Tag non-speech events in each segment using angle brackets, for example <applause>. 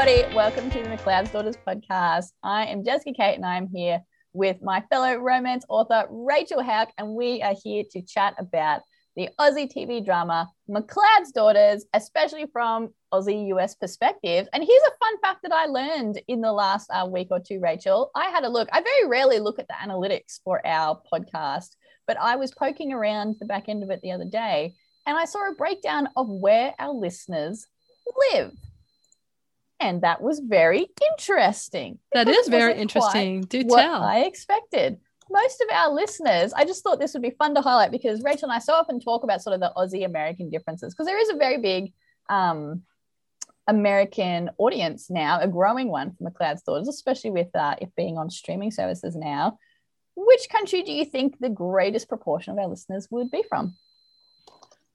everybody. Welcome to the McLeod's Daughters podcast. I am Jessica Kate and I'm here with my fellow romance author, Rachel Hauck, and we are here to chat about the Aussie TV drama McLeod's Daughters, especially from Aussie US perspective. And here's a fun fact that I learned in the last uh, week or two, Rachel. I had a look. I very rarely look at the analytics for our podcast, but I was poking around the back end of it the other day and I saw a breakdown of where our listeners live. And that was very interesting. That is very interesting. Do what tell. I expected. Most of our listeners, I just thought this would be fun to highlight because Rachel and I so often talk about sort of the Aussie American differences because there is a very big um, American audience now, a growing one for McLeod's Daughters, especially with uh, it being on streaming services now. Which country do you think the greatest proportion of our listeners would be from?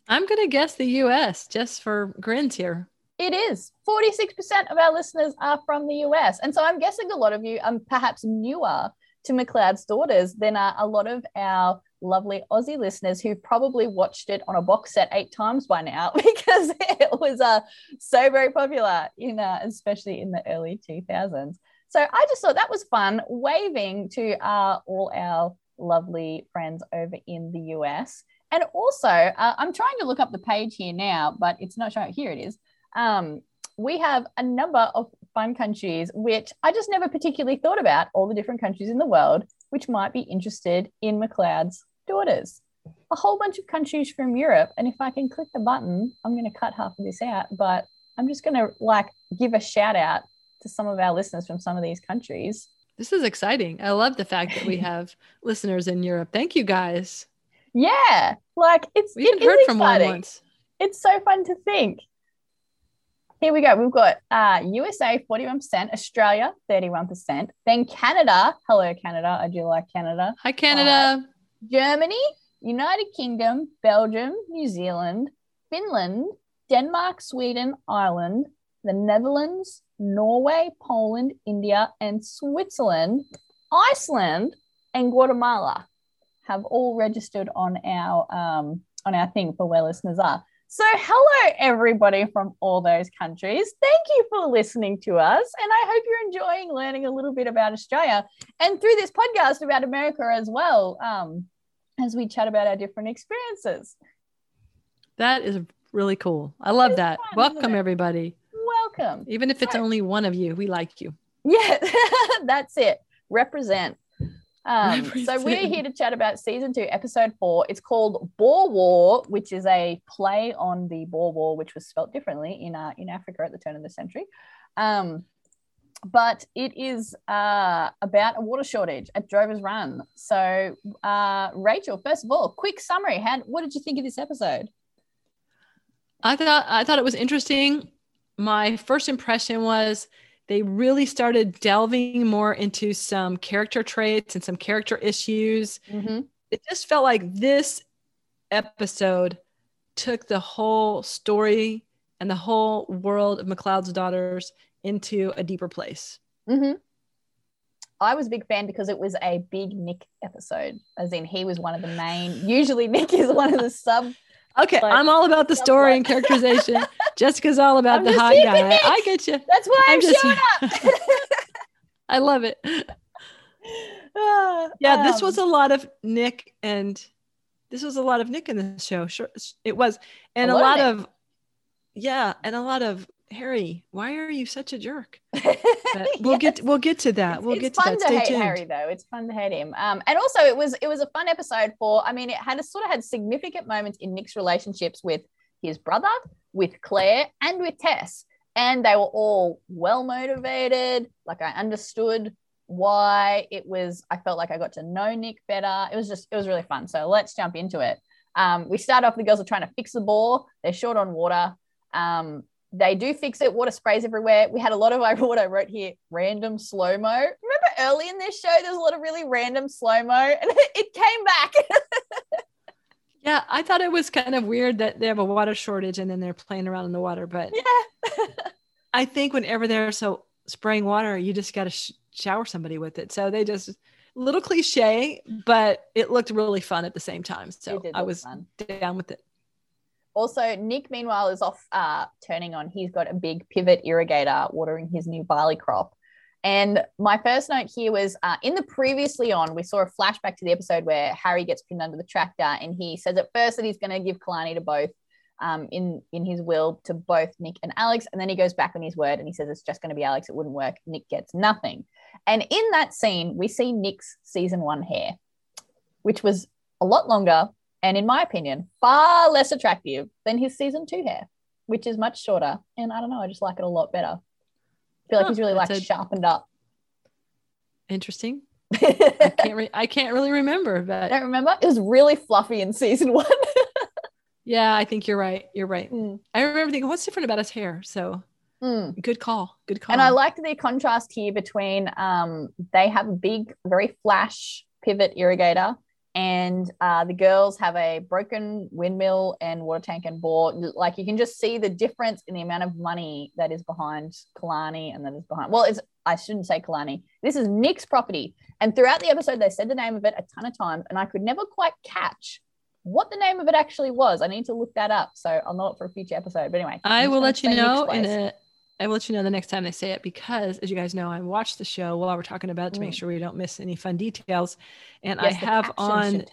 I'm going to guess the US just for grins here. It is. 46% of our listeners are from the US. And so I'm guessing a lot of you are perhaps newer to McLeod's Daughters than are a lot of our lovely Aussie listeners who probably watched it on a box set eight times by now <laughs> because it was uh, so very popular in uh, especially in the early 2000s. So I just thought that was fun waving to uh, all our lovely friends over in the US. And also, uh, I'm trying to look up the page here now, but it's not showing. Here it is. Um, we have a number of fun countries, which I just never particularly thought about, all the different countries in the world, which might be interested in McLeod's daughters. A whole bunch of countries from Europe. And if I can click the button, I'm going to cut half of this out, but I'm just going to like give a shout out to some of our listeners from some of these countries. This is exciting. I love the fact that we <laughs> have listeners in Europe. Thank you guys. Yeah, like it's We it heard from one exciting. once. It's so fun to think. Here we go. We've got uh, USA 41%, Australia 31%, then Canada. Hello, Canada. I do like Canada. Hi, Canada. Germany, United Kingdom, Belgium, New Zealand, Finland, Denmark, Sweden, Ireland, the Netherlands, Norway, Poland, India, and Switzerland, Iceland, and Guatemala have all registered on our um, on our thing for where listeners are. So, hello everybody from all those countries. Thank you for listening to us, and I hope you're enjoying learning a little bit about Australia and through this podcast about America as well. Um, as we chat about our different experiences. That is really cool. I love It's that. fun, Welcome, everybody. Welcome. Even if it's Right. only one of you, we like you. Yeah, <laughs> that's it. Represent. Um, so we're here to chat about season two, episode four. It's called Bore War, which is a play on the Boer War, which was spelt differently in uh, in Africa at the turn of the century. Um, but it is uh, about a water shortage at Drover's Run. So, uh, Rachel, first of all, quick summary. How, what did you think of this episode? I thought I thought it was interesting. My first impression was they really started delving more into some character traits and some character issues. Mm-hmm. It just felt like this episode took the whole story and the whole world of McLeod's daughters into a deeper place. Mm-hmm. I was a big fan because it was a big Nick episode, as in he was one of the main. Usually, Nick is one of the sub. Okay, Like, I'm all about the story and <laughs> characterization. Jessica's all about I'm the hot guy. Nick. I get you. That's why I'm, I'm just- showing up. <laughs> I love it. <laughs> Ah, Yeah, this um, was a lot of Nick and this was a lot of Nick in the show. Sure, it was, and A a, lot lot of of, yeah, and a lot of Harry. Why are you such a jerk? <laughs> But we'll get we'll get to that. We'll it's get to fun that. to Stay hate tuned. Harry though. It's fun to hate him. Um, and also it was it was a fun episode for. I mean, it had a sort of had significant moments in Nick's relationships with his brother, with Claire, and with Tess, and they were all well motivated. Like I understood why it was. I felt like I got to know Nick better. It was just it was really fun. So let's jump into it. Um, we start off. The girls are trying to fix the bore. They're short on water. Um, they do fix it. Water sprays everywhere. We had a lot of <laughs> I what I wrote here random slow mo. Remember early in this show, there's a lot of really random slow mo, <laughs> and it came back. <laughs> Yeah, I thought it was kind of weird that they have a water shortage and then they're playing around in the water. But yeah, I think whenever they're so spraying water, you just got to sh- shower somebody with it. So they just little cliche, but it looked really fun at the same time. So I was fun. down with it. Also, Nick, meanwhile, is off uh, turning on. He's got a big pivot irrigator watering his new barley crop. And my first note here was uh, in the previously on, we saw a flashback to the episode where Harry gets pinned under the tractor, and he says at first that he's going to give Killarney to both um, in in his will to both Nick and Alex, and then he goes back on his word and he says it's just going to be Alex. It wouldn't work. Nick gets nothing. And in that scene, we see Nick's season one hair, which was a lot longer and, in my opinion, far less attractive than his season two hair, which is much shorter. And I don't know, I just like it a lot better. I feel like he's really like a... sharpened up. Interesting. I <laughs> can't re- I can't really remember, but I don't remember. It was really fluffy in season <laughs> one. yeah, I think you're right. You're right. Mm. I remember thinking, what's different about his hair? So mm. good call. Good call. And I liked the contrast here between um, they have a big, very flash pivot irrigator and uh, the girls have a broken windmill and water tank and bore. Like you can just see the difference in the amount of money that is behind Killarney and that is behind. Well, it's I shouldn't say Killarney. This is Nick's property, and throughout the episode, they said the name of it a ton of times, and I could never quite catch what the name of it actually was. I need to look that up, so I'll know it for a future episode. But anyway, I will let you know in a I will let you know the next time they say it because, as you guys know, I watched the show while we're talking about it to make mm. sure we don't miss any fun details. And yes, I have on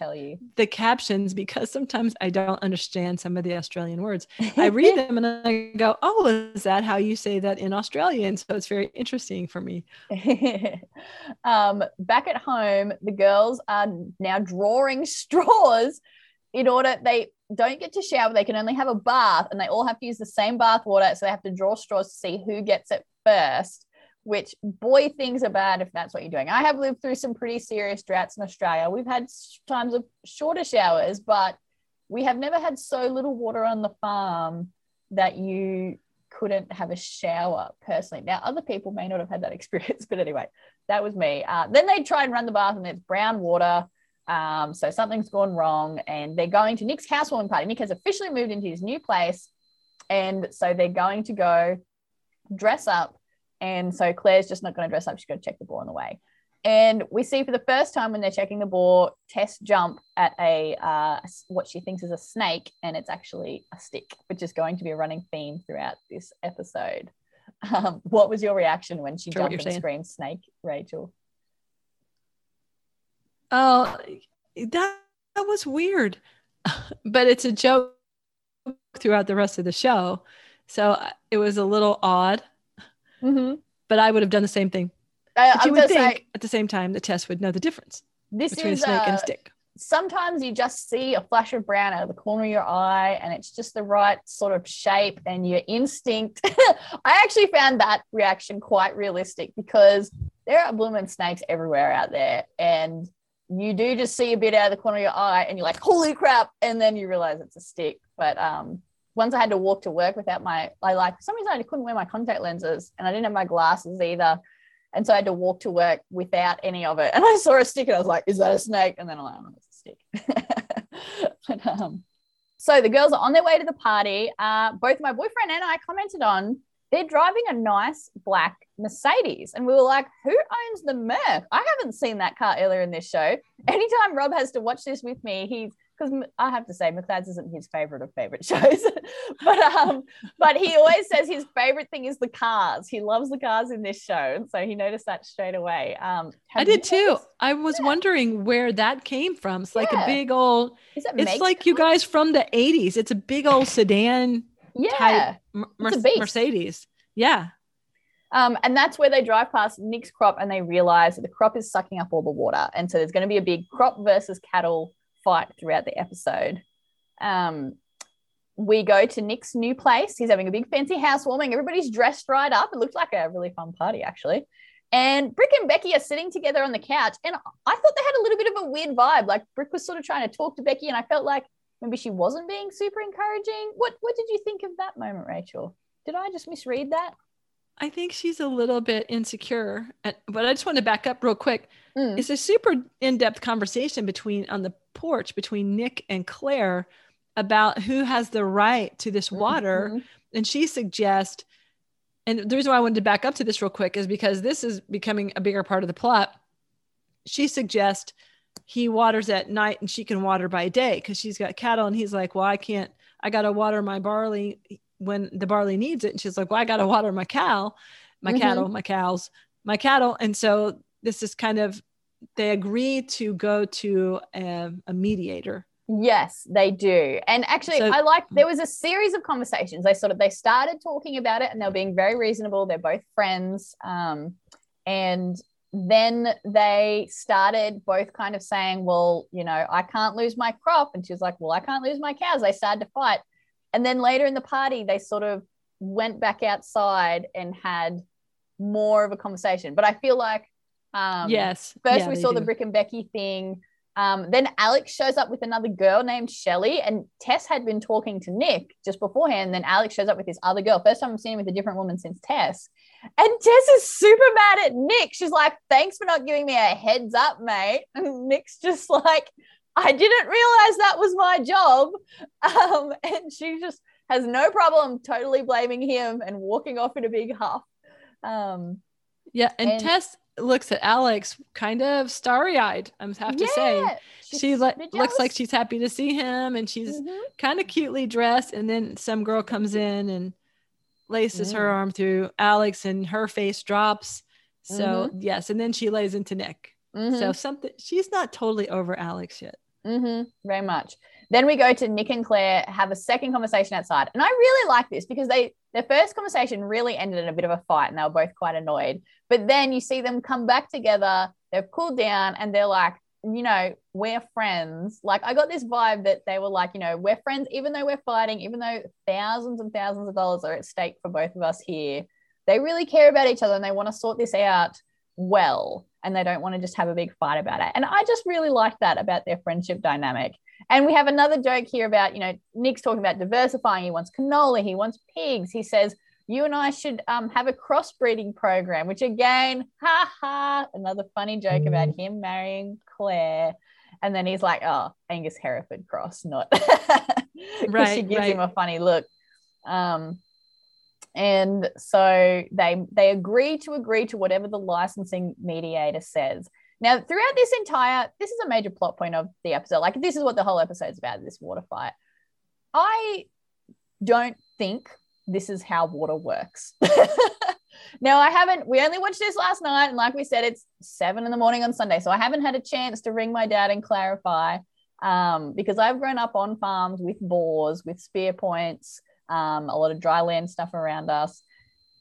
the captions because sometimes I don't understand some of the Australian words. I <laughs> read them and I go, "Oh, is that how you say that in Australian?" So it's very interesting for me. <laughs> um, back at home, the girls are now drawing <laughs> straws in order they don't get to shower. They can only have a bath and they all have to use the same bath water. So they have to draw straws to see who gets it first, which boy things are bad if that's what you're doing. I have lived through some pretty serious droughts in Australia. We've had times of shorter showers, but we have never had so little water on the farm that you couldn't have a shower personally. Now, other people may not have had that <laughs> experience, but anyway, that was me. Uh, then they try and run the bath and it's brown water um, so something's gone wrong, and they're going to Nick's housewarming party. Nick has officially moved into his new place, and so they're going to go dress up. And so Claire's just not going to dress up; she's going to check the bore on the way. And we see for the first time when they're checking the bore, Tess jump at a uh, what she thinks is a snake, and it's actually a stick, which is going to be a running theme throughout this episode. <laughs> Um, what was your reaction when she jumped and saying. screamed snake, Rachel? Oh, that, that was weird. <laughs> but it's a joke throughout the rest of the show. So uh, it was a little odd. Mm-hmm. But I would have done the same thing. I, but you would think say, at the same time the test would know the difference this between is, a snake uh, and a stick. Sometimes you just see a flash of brown out of the corner of your eye, and it's just the right sort of shape, and your instinct. <laughs> I actually found that reaction quite realistic because there are blooming snakes everywhere out there, and you do just see a bit out of the corner of your eye and you're like, holy crap. And then you realize it's a stick. But um, once I had to walk to work without my, I like, for some reason I couldn't wear my contact lenses and I didn't have my glasses either. And so I had to walk to work without any of it. And I saw a stick and I was like, is that a snake? And then I'm like, oh, it's a stick. <laughs> but, um, so the girls are on their way to the party. Uh, both my boyfriend and I commented on they're driving a nice black Mercedes. And we were like, who owns the Merc? I haven't seen that car earlier in this show. <laughs> Anytime Rob has to watch this with me, he's because I have to say McLeod's isn't his favorite of favorite <laughs> shows, <laughs> but um, but he always says his favorite thing is the cars. He loves the cars in this show, and so he noticed that straight away. Um, I did too. Noticed? I was yeah. wondering where that came from. It's like yeah. a big old. Is it it's like car? you guys from the '80s. It's a big old sedan. Yeah, Mer- Mercedes. Yeah, um, and that's where they drive past Nick's crop and they realize that the crop is sucking up all the water. And so there's going to be a big crop versus cattle fight throughout the episode. Um, we go to Nick's new place. He's having a big fancy housewarming. Everybody's dressed right up. It looked like a really fun party, actually. And Brick and Becky are sitting together on the couch. And I thought they had a little bit of a weird vibe. Like Brick was sort of trying to talk to Becky, and I felt like maybe she wasn't being super encouraging. What what did you think of that moment, Rachel? Did I just misread that? I think she's a little bit insecure. But I just want to back up real quick. Mm. It's a super in-depth conversation between on the porch between Nick and Claire about who has the right to this water. Mm-hmm. And she suggests, and the reason why I wanted to back up to this real quick is because this is becoming a bigger part of the plot. She suggests he waters at night and she can water by day because she's got cattle. And he's like, Well, I can't I got to water my barley when the barley needs it. And she's like, well, I got to water my cow, my Mhm. cattle, my cows, my cattle. And so this is kind of, they agree to go to a, a mediator. Yes, they do. And actually, So- I like there was a series of conversations. They sort of they started talking about it and they were being very reasonable. They're both friends. Um, and then they started both kind of saying, Well, you know, I can't lose my crop. And she was like, Well, I can't lose my cows. They started to fight. And then later in the party, they sort of went back outside and had more of a conversation. But I feel like um yes. First, Yeah, we saw the. Brick and Becky thing. Um, then Alex shows up with another girl named Shelly, and Tess had been talking to Nick just beforehand. Then Alex shows up with this other girl. First time I've seen him with a different woman since Tess. And Tess is super mad at Nick. She's like, Thanks for not giving me a heads up, mate. <laughs> And Nick's just like, I didn't realize that was my job. <laughs> Um, and she just has no problem totally blaming him and walking off in a big huff. Um, Yeah. And, and- Tess looks at Alex kind of starry eyed, I have to say. She le- looks like she's happy to see him and she's Mhm. kind of cutely dressed. And then some girl comes in and laces her Mm. arm through Alex and her face drops. So, Mm-hmm. yes. And then she lays into Nick. So, something she's not totally over Alex yet. Mm-hmm, very much. Then we go to Nick and Claire have a second conversation outside, and I really like this because they their first conversation really ended in a bit of a fight, and they were both quite annoyed. But then you see them come back together, they've cooled down, and they're like, you know, we're friends. Like I got this vibe that they were like, you know, we're friends, even though we're fighting, even though thousands and thousands of dollars are at stake for both of us here. They really care about each other and they want to sort this out well and they don't want to just have a big fight about it. And I just really like that about their friendship dynamic. And we have another joke here about, you know, Nick's talking about diversifying. He wants canola, he wants pigs. He says, you and I should um, have a crossbreeding program, which again, ha ha, another funny joke about him marrying Claire. And then he's like, oh, Angus Hereford cross, not. <laughs> 'Cause she Right, gives him a funny look. Um, and so they they agree to agree to whatever the licensing mediator says. Now, throughout this entire, this is a major plot point of the episode. Like, this is what the whole episode's about. This water fight. I don't think this is how water works. <laughs> now, I haven't. We only watched this last night, and like we said, it's seven in the morning on Sunday, so I haven't had a chance to ring my dad and clarify. Um, because I've grown up on farms with boars, with spear points, um, a lot of dry land stuff around us.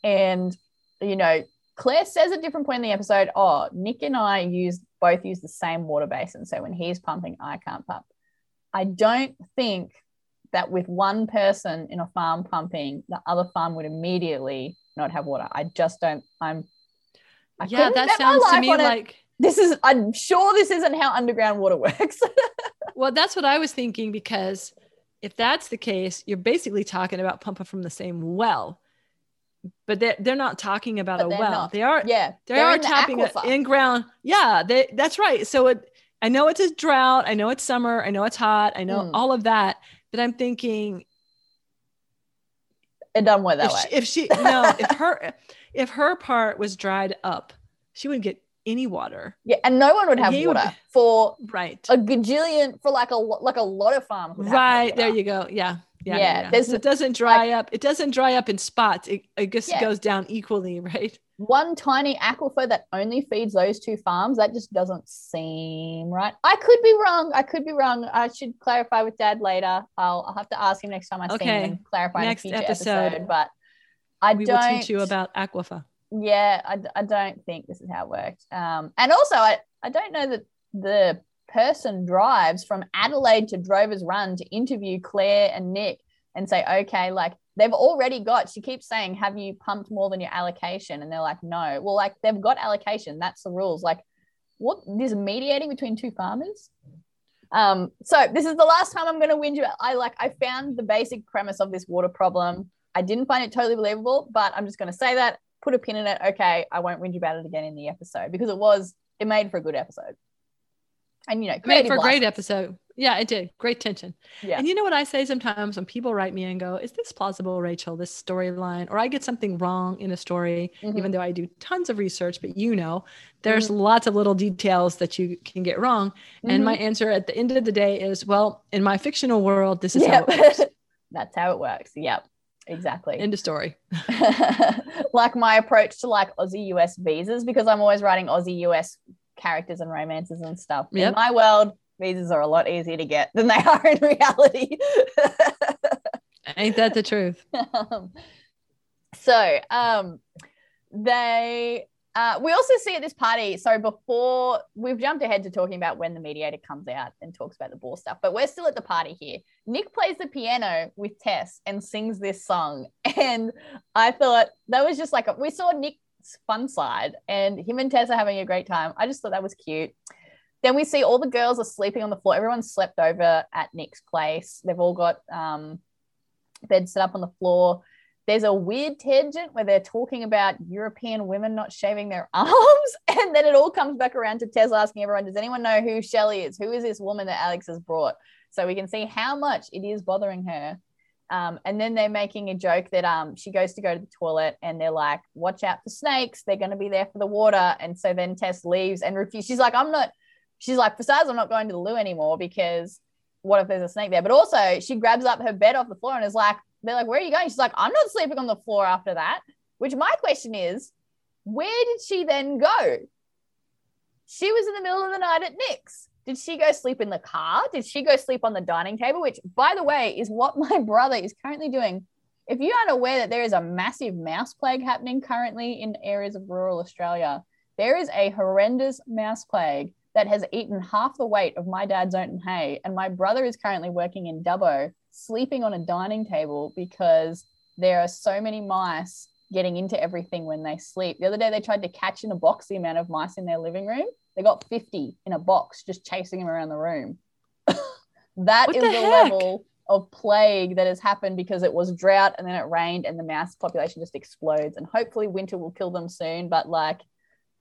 And, you know, Claire says at different point in the episode, oh, Nick and I use both use the same water basin. So when he's pumping, I can't pump. I don't think that with one person in a farm pumping, the other farm would immediately not have water. I just don't, I'm, I yeah, that sounds to me on it. like this is, I'm sure this isn't how underground water <laughs> works. Well, that's what I was thinking because if that's the case, you're basically talking about pumping from the same well. But they're, they're not talking about But a well. not. They are yeah. they are in the tapping it in ground. Yeah, they, that's right. So it, I know it's a drought. I know it's summer. I know it's hot. I know Mm. all of that. But I'm thinking It doesn't work that if way. she, if she no, if her <laughs> if her part was dried up, she wouldn't get any water. yeah, and no one would have he would water <laughs> be- for Right. a gajillion for like a like a lot of farms. would Right. There you go. Yeah. Yeah. Yeah, yeah, there's So it doesn't dry up. It doesn't dry up in spots. It, it just Yeah. goes down equally, <laughs> right? One tiny aquifer that only feeds those two farms. That just doesn't seem right. I could be wrong. I could be wrong. I should clarify with Dad later. I'll, I'll have to ask him next time I see him and clarify Next in a future episode, episode. But I we don't will teach you about aquifer. Yeah I, I don't think this is how it worked. Um and also i i don't know that the person drives from adelaide to drovers run to interview claire and nick and say okay like they've already got she keeps saying have you pumped more than your allocation? And they're like no. Well like they've got allocation that's the rules. Like what mediating between two farmers? Um so this is the last time i'm going to whinge about i like i found the basic premise of this water problem. I didn't find it totally believable, but I'm just going to say that, put a pin in it. Okay, I won't whinge about it again in the episode because it was, it made for a good episode. And, you know, Made for a great license. episode. Yeah, it did. Great tension. Yeah. And you know what I say sometimes when people write me and go, Is this plausible, Rachel, this storyline? Or I get something wrong in a story, Mhm. even though I do tons of research, but you know, there's lots of little details that you can get wrong. And Mhm. my answer at the end of the day is, Well, in my fictional world, this is yeah. how it works. <laughs> That's how it works. Yep. Exactly. End of story. <laughs> like my approach to like Aussie US visas, because I'm always writing Aussie US characters and romances and stuff. Yep. In my world, visas are a lot easier to get than they <laughs> are in reality. Ain't that the truth? um, <laughs> so um, they uh, we also see at this party so before we've jumped ahead to talking about when the mediator comes out and talks about the bore stuff but we're still at the party here. Nick plays the piano with tess and sings this song. <laughs> And i thought that was just like a, we saw nick's fun side and him and tess are having a great time. I just thought that was cute. Then we see all the girls are sleeping on the floor. Everyone slept over at nick's place. They've all got um, beds set up on the floor there's a weird tangent where they're talking about European women not shaving their <laughs> arms. And then it all comes back around to Tess asking everyone, does anyone know who Shelly is? Who is this woman that Alex has brought? So we can see how much it is bothering her. Um, and then they're making a joke that um, she goes to go to the toilet and they're like, watch out for snakes. They're going to be there for the water. And so then Tess leaves and refuses. She's like, I'm not, she's like, besides, I'm not going to the loo anymore because what if there's a snake there? But also, she grabs up her bed off the floor and is like, they're like, where are you going? She's like, I'm not sleeping on the floor after that. Which my question is, where did she then go? She was in the middle of the night at Nick's. Did she go sleep in the car? Did she go sleep on the dining table? Which, by the way, is what <laughs> my brother is currently doing. If you aren't aware that there is a massive mouse plague happening currently in areas of rural Australia, there is a horrendous mouse plague that has eaten half the weight of my dad's own hay. And my brother is currently working in Dubbo sleeping on a dining table because there are so many mice getting into everything when they sleep. The other day, they tried to catch in a box the amount of mice in their living room. They got 50 in a box just chasing them around the room. <laughs> that What is the the, level of plague that has happened because it was drought and then it rained and the mouse population just explodes. And hopefully, winter will kill them soon. But like,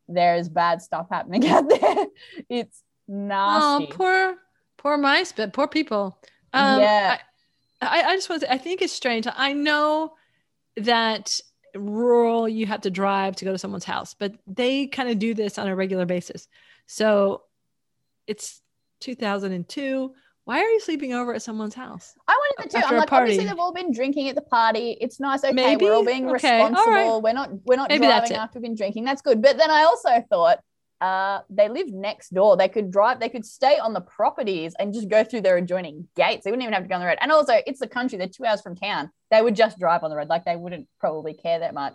there is bad stuff happening <laughs> out there. It's nasty. Oh, poor, poor mice, but poor people. Um, Yeah. I, I just want to say, I think it's strange. I know that rural, you have to drive to go to someone's house, but they kind of do this on a regular basis. So it's 2002. Why are you sleeping over at someone's house? I wanted to too. I'm like, obviously party. they've all been drinking at the party. It's nice. Okay, Maybe? we're all being Okay, responsible. right. We're not we're not Maybe driving after we've been drinking. That's good. But then I also thought uh, they live next door. They could drive. They could stay on the properties and just go through their adjoining gates. They wouldn't even have to go on the road. And also, it's the country. They're two hours from town. They would just drive on the road. Like they wouldn't probably care that much.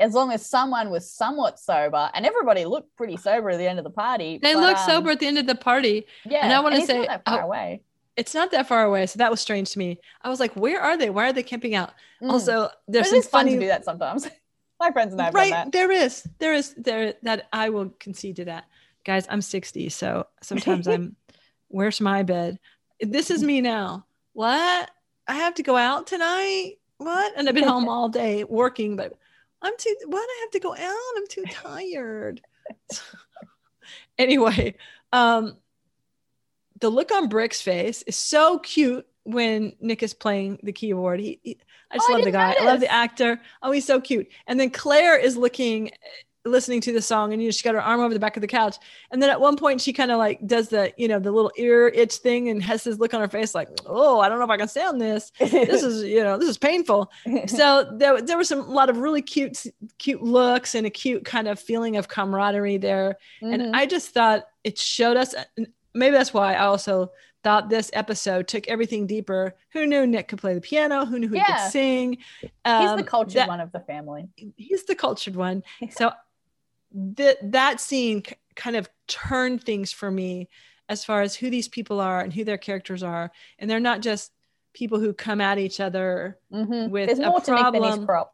As long as someone was somewhat sober, and everybody looked pretty sober at the end of the party. They but, look um, sober at the end of the party. Yeah, And I it's not say- that far oh, away. It's not that far away. So that was strange to me. I was like, where are they? Why are they camping out? Mm. Also, there's some is fun funny to do that sometimes. <laughs> My friends and I have done right that. there is there is there that i will concede to that. Guys i'm 60 so sometimes i'm <laughs> where's my bed? This is me now. What? I have to go out tonight? What? And i've been home all day working but i'm too what? I have to go out? I'm too tired. <laughs> Anyway um the look on brick's face is so cute when nick is playing the keyboard. He, he i just Oh, I love the didn't guy. I love the actor. Oh he's so cute. And then claire is looking listening to the song and you know she got her arm over the back of the couch. And then at one point she kind of like does the you know the little ear itch thing and has this look on her face like oh i don't know if i can stay on this. This is <laughs> you know this is painful. So there, there was some a lot of really cute cute looks and a cute kind of feeling of camaraderie there. Mhm. and i just thought it showed us maybe that's why i also thought this episode took everything deeper. Who knew nick could play the piano? Who knew he Yeah. could sing? He's Um, the cultured that- one of the family. he's the cultured one. So that that scene k- kind of turned things for me as far as who these people are and who their characters are. And they're not just people who come at each other Mhm. with There's a more to Nick problem.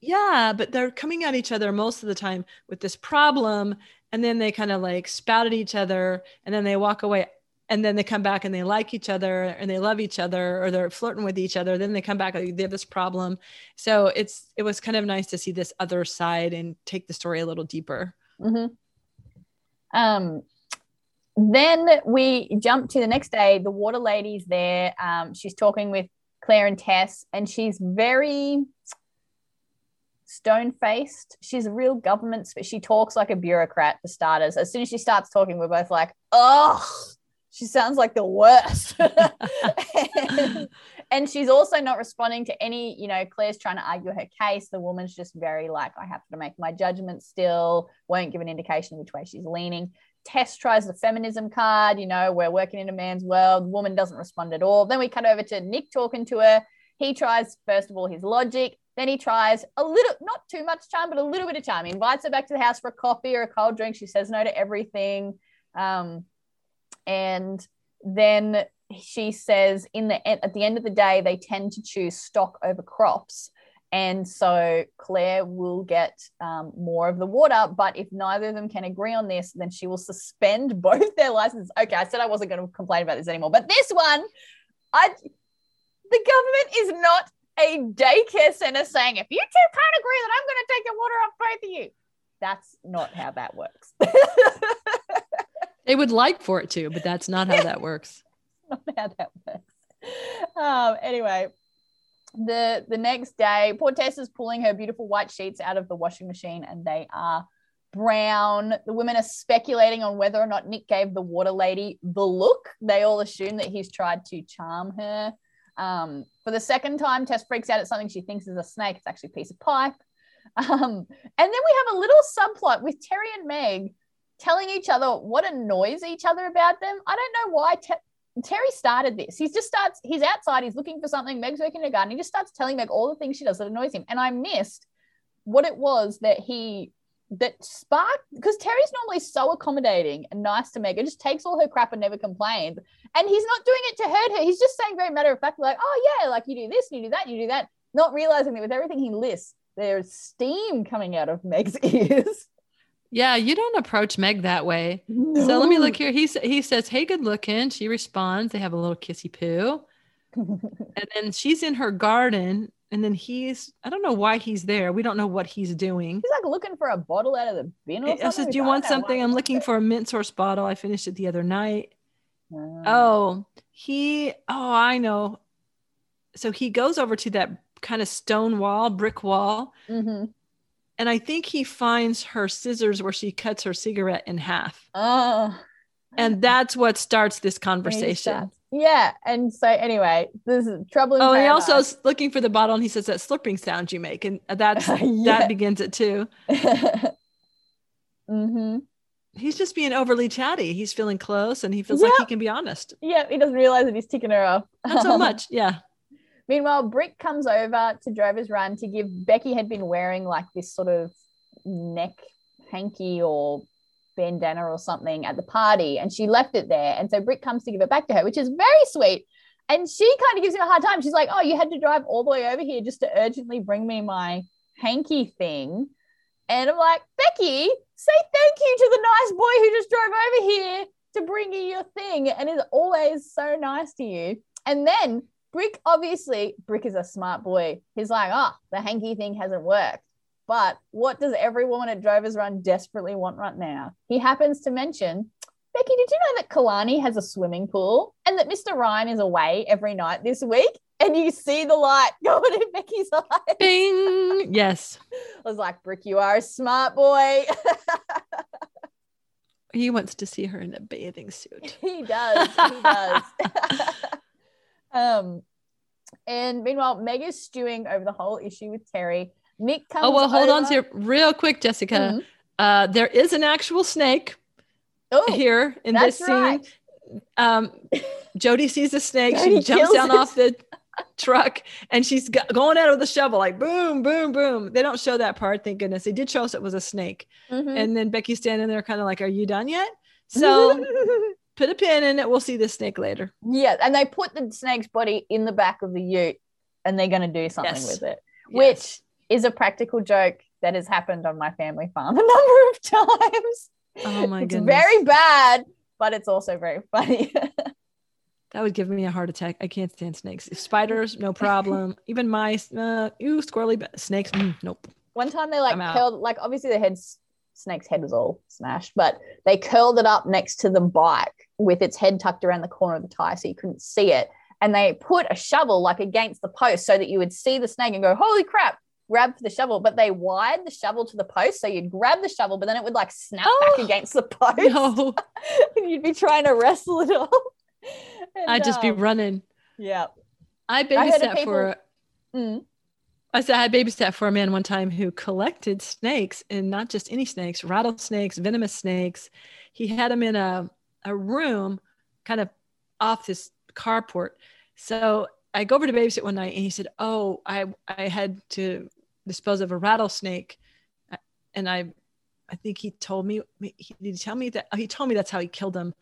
yeah but they're coming at each other most of the time with this problem. And then they kind of like spout at each other. And then they walk away and then they come back and they like each other and they love each other or they're flirting with each other then they come back like, they have this problem so it's it was kind of nice to see this other side and take the story a little deeper Mhm. Um, then we jump to the next day. The water lady's there. Um, she's talking with Claire and Tess, and she's very stone faced. She's a real government, but she talks like a bureaucrat for starters. As soon as she starts talking, we're both like, oh, she sounds like the worst. <laughs> and, and she's also not responding to any, you know, Claire's trying to argue her case. The woman's just very like, I have to make my judgment still, won't give an indication which way she's leaning. Tess tries the feminism card, you know, we're working in a man's world. Woman doesn't respond at all. Then we cut over to Nick talking to her. He tries, first of all, his logic. Then he tries a little, not too much charm, but a little bit of charm. He invites her back to the house for a coffee or a cold drink. She says no to everything. Um, and then she says in the at the end of the day they tend to choose stock over crops. And so claire will get um, more of the water but if neither of them can agree on this then she will suspend <laughs> both their licenses. Okay i said i wasn't going to complain about this anymore but this one i the government is not a daycare center saying if you two can't agree that i'm going to take the water off both of you that's not how that works <laughs> they would like for it to but that's not how that works <laughs> not how that works. Um, anyway, the the next day, poor Tess is pulling her beautiful white sheets out of the washing machine, and they are brown. The women are speculating on whether or not Nick gave the water lady the look. They all assume that he's tried to charm her. Um, for the second time, Tess freaks out at something she thinks is a snake. It's actually a piece of pipe. Um, and then we have a little subplot with Terry and Meg telling each other what annoys each other about them. I don't know why Te- Terry started this. He just starts, he's outside, he's looking for something. Meg's working in a garden. He just starts telling Meg all the things she does that annoys him. And I missed what it was that he that sparked because Terry's normally so accommodating and nice to Meg. It just takes all her crap and never complains. And he's not doing it to hurt her. He's just saying very matter of fact, like, oh yeah, like you do this, you do that, you do that, not realizing that with everything he lists, there's steam coming out of Meg's <laughs> ears. Yeah, you don't approach Meg that way. No. So let me look here. He he says, "Hey, good looking." She responds. They have a little kissy poo, <laughs> and then she's in her garden. And then he's, I don't know why he's there. We don't know what he's doing. He's like looking for a bottle out of the bin or. I says, Do you want something? I'm looking for a mint sauce bottle. I finished it the other night. Uh, oh, he, oh, I know. So he goes over to that kind of stone wall, brick wall, mm-hmm and I think he finds her scissors where she cuts her cigarette in half. Oh. And that's what starts this conversation. Yeah. And so anyway, this is trouble. oh, he also is looking for the bottle and he says that slurping sound you make. And that's <laughs> that begins it too. <laughs> mm-hmm. He's just being overly chatty. He's feeling close and he feels like he can be honest. Yeah, he doesn't realize that he's ticking her off. Not so <laughs> much. Yeah. Meanwhile, Brick comes over to Drover's Run to give Becky had been wearing like this sort of neck hanky or bandana or something at the party, and she left it there. And so Brick comes to give it back to her, which is very sweet. And she kind of gives him a hard time. She's like, "Oh, you had to drive all the way over here just to urgently bring me my hanky thing." And I'm like, Becky, say thank you to the nice boy who just drove over here to bring you your thing and is always so nice to you. And then Brick, obviously, Brick is a smart boy. He's like, oh, the hanky thing hasn't worked. But what does every woman at Drovers Run desperately want right now? He happens to mention, Becky, did you know that Killarney has a swimming pool and that Mr. Ryan is away every night this week? And you see the light <laughs> going in Becky's eye. Bing. <laughs> Yes. I was like, Brick, you are a smart boy. <laughs> he wants to see her in a bathing suit. He does. He does. Um, and meanwhile, Meg is stewing over the whole issue with Terry. Nick comes. Oh well, hold over. on here, real quick, Jessica. Mm-hmm. Uh, there is an actual snake oh, here in this scene. Right. Um, Jodi sees a snake. she jumps down it. off the truck and she's going out with a shovel, like boom, boom, boom. They don't show that part, thank goodness. They did show us it was a snake. Mm-hmm. And then Becky's standing there, kind of like, "Are you done yet?" <laughs> So put a pin in it. We'll see the snake later. Yeah, and they put the snake's body in the back of the ute, and they're going to do something yes. with it, which is a practical joke that has happened on my family farm <laughs> a number of times. Oh my god! it's goodness! Very bad, but it's also very funny. <laughs> that would give me a heart attack. I can't stand snakes. Spiders, no problem. <laughs> Even mice, uh, ew, squirrely snakes, mm, nope. One time they like killed, like obviously the heads snake's head was all smashed, but they curled it up next to the bike with its head tucked around the corner of the tire so you couldn't see it. And they put a shovel like against the post so that you would see the snake and go, holy crap, grab for the shovel. But they wired the shovel to the post. So you'd grab the shovel, but then it would like snap oh, back against the post. No. <laughs> and you'd be trying to wrestle it off. I'd just um, be running. Yeah. I babysat people- for Mm. I said I babysat for a man one time who collected snakes and not just any snakes, rattlesnakes, venomous snakes. He had them in a, a room kind of off this carport. So I go over to babysit one night and he said, Oh, I, I had to dispose of a rattlesnake. And I, I think he told me, he, did he tell me that? He told me that's how he killed them.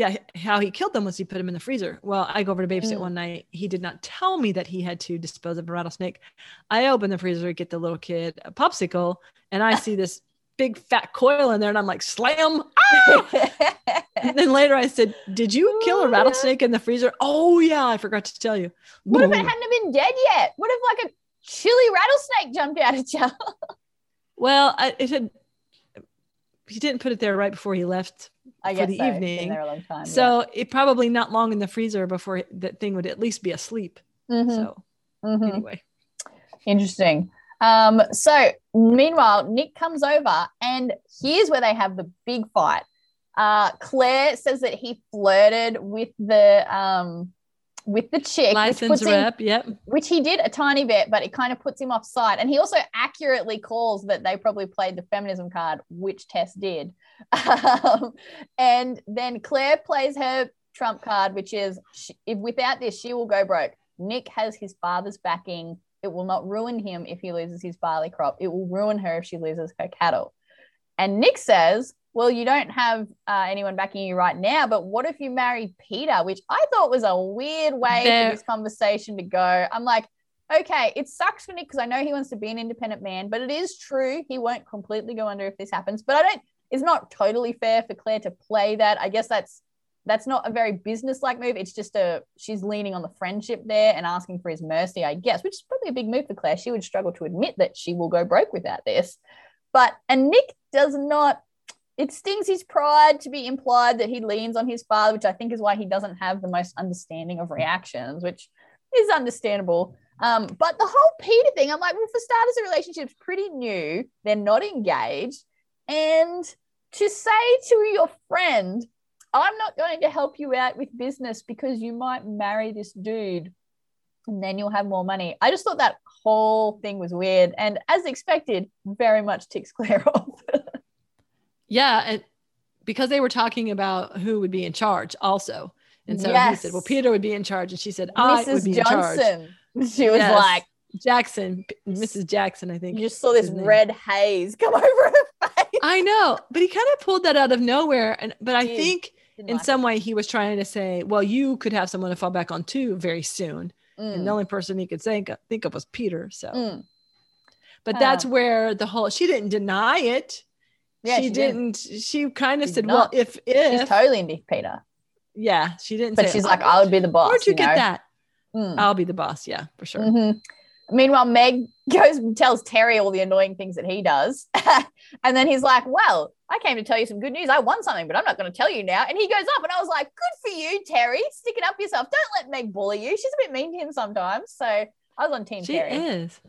Yeah, how he killed them was he put them in the freezer. Well, I go over to babysit Mm. one night. He did not tell me that he had to dispose of a rattlesnake. I open the freezer, get the little kid a popsicle, and I see this big fat coil in there, and I'm like, slam. Ah! And <laughs> then later I said, Did you kill Oh, a yeah. rattlesnake in the freezer? Oh, yeah, I forgot to tell you. what if it hadn't been dead yet? What if like a chili rattlesnake jumped out at you? <laughs> Well, I, it had, he didn't put it there right before he left. I For the so. Evening. there a long time. So it probably not long in the freezer before that thing would at least be asleep. yeah. Mhm, So mhm. anyway, Interesting. Um, so meanwhile, Nick comes over, and here's where they have the big fight. Uh, Claire says that he flirted with the um, with the chick, which, license puts him. Yep. which he did a tiny bit, but it kind of puts him off side. And he also accurately calls that they probably played the feminism card, which Tess did. <laughs> Um, and then Claire plays her trump card, which is she, if without this, she will go broke. Nick has his father's backing. It will not ruin him if he loses his barley crop. It will ruin her if she loses her cattle. And Nick says, Well, you don't have uh, anyone backing you right now, but what if you marry Peter? Which I thought was a weird way There- for this conversation to go. I'm like, okay, it sucks for Nick because I know he wants to be an independent man, but it is true he won't completely go under if this happens. But I don't, it's not totally fair for Claire to play that. I guess that's that's not a very business-like move. It's just a she's leaning on the friendship there and asking for his mercy, I guess, which is probably a big move for Claire. She would struggle to admit that she will go broke without this. But and Nick does not. It stings his pride to be implied that he leans on his father, which I think is why he doesn't have the most understanding of reactions, which is understandable. Um, but the whole Peter thing, I'm like, well, for starters, the relationship's pretty new. They're not engaged. And to say to your friend, I'm not going to help you out with business because you might marry this dude and then you'll have more money. I just thought that whole thing was weird. And as expected, very much ticks Claire <laughs> off. Yeah, and because they were talking about who would be in charge also. And so he said, Well, Peter would be in charge. And she said, I would Mrs. be in charge. <laughs> She was Yes. like, Jackson, Mrs. Jackson, I think. you just saw this red haze come <laughs> over her face. I know, but he kind of pulled that out of nowhere. And but I think in like some way he was trying to say, well, you could have someone to fall back on too very soon. it. And Mm, the only person he could think think of was Peter. So, mm. but Ah. that's where the whole she didn't deny it. Yeah, she, she did. didn't. She kind of She said, did well, not. if She's totally into Peter. yeah, she didn't. But say, she's "Oh, like, I would be the boss. Where'd you, know? get that? Mm. I'll be the boss. Yeah, for sure. Mhm. Meanwhile, Meg <laughs> goes and tells Terry all the annoying things that he does. <laughs> and then he's like, Well, I came to tell you some good news. I won something, but I'm not going to tell you now. And he goes up, and I was like, Good for you, Terry. sticking it up yourself. Don't let Meg bully you. She's a bit mean to him sometimes. So I was on Team She Terry. is.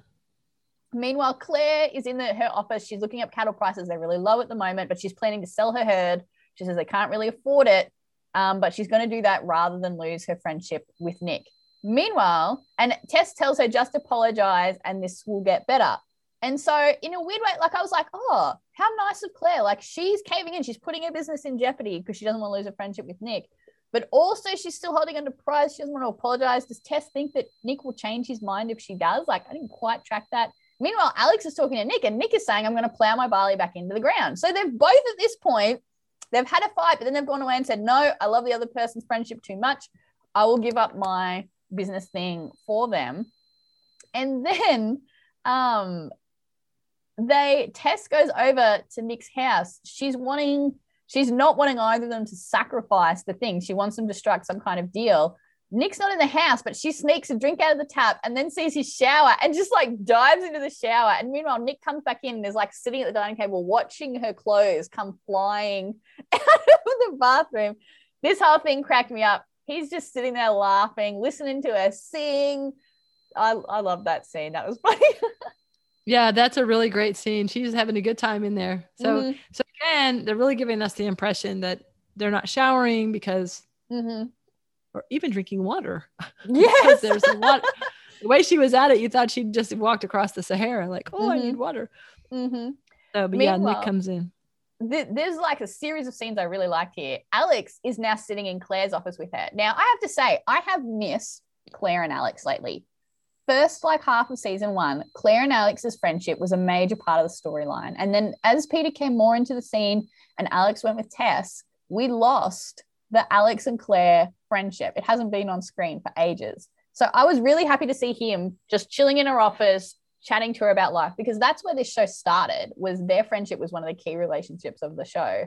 Meanwhile, Claire is in the, her office. She's looking up cattle prices. They're really low at the moment, but she's planning to sell her herd. She says they can't really afford it, um, but she's going to do that rather than lose her friendship with Nick. Meanwhile, and Tess tells her just apologize and this will get better. And so, in a weird way, like I was like, oh, how nice of Claire. Like she's caving in, she's putting her business in jeopardy because she doesn't want to lose her friendship with Nick. But also, she's still holding on to prize. She doesn't want to apologize. Does Tess think that Nick will change his mind if she does? Like, I didn't quite track that. Meanwhile, Alex is talking to Nick, and Nick is saying, I'm going to plow my barley back into the ground. So they've both at this point, they've had a fight, but then they've gone away and said, No, I love the other person's friendship too much. I will give up my business thing for them. And then um they Tess goes over to Nick's house. She's wanting, she's not wanting either of them to sacrifice the thing. She wants them to strike some kind of deal. Nick's not in the house, but she sneaks a drink out of the tap and then sees his shower and just like dives into the shower. And meanwhile, Nick comes back in and is like sitting at the dining table watching her clothes come flying <laughs> out of the bathroom. This whole thing cracked me up. He's just sitting there laughing, listening to her sing. I, I love that scene. That was <laughs> funny. Yeah, that's a really great scene. She's having a good time in there. So, Mhm, so again, they're really giving us the impression that they're not showering because mhm. Or even drinking water. <laughs> Yes. there's a lot. the way she was at it, you thought she'd just walked across the Sahara, like, oh, I need water. Mhm. So, but yeah, Nick comes in. th- there's like a series of scenes I really liked here. Alex is now sitting in Claire's office with her. Now, I have to say, I have missed Claire and Alex lately. First, like half of season one, Claire and Alex's friendship was a major part of the storyline. And then as Peter came more into the scene and Alex went with Tess, we lost the Alex and Claire friendship. It hasn't been on screen for ages. So I was really happy to see him just chilling in her office, chatting to her about life because that's where this show started was their friendship was one of the key relationships of the show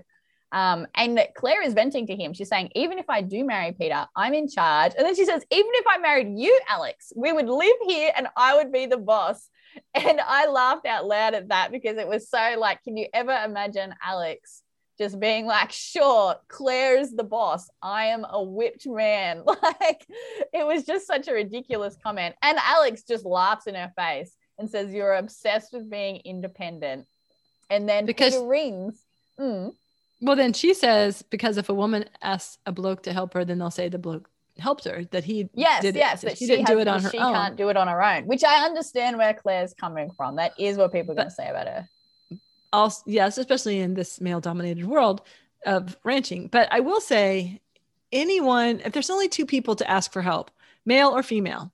um, and claire is venting to him she's saying even if i do marry peter i'm in charge and then she says even if i married you alex we would live here and i would be the boss <laughs> and i laughed out loud at that because it was so like can you ever imagine alex just being like sure claire is the boss i am a whipped man <laughs> like it was just such a ridiculous comment and alex just laughs in her face and says you're obsessed with being independent. And then Because- Peter rings. Mm, Well, then she says, because if a woman asks a bloke to help her, then they'll say the bloke helped her, that he yes, did it. yes, So but she, she, didn't has, do it on her own. she own. can't do it on her own, which I understand where Claire's coming from. That is what people are going to say about her. Also yes especially in this male dominated world of ranching. But i will say anyone if there's only two people to ask for help male or female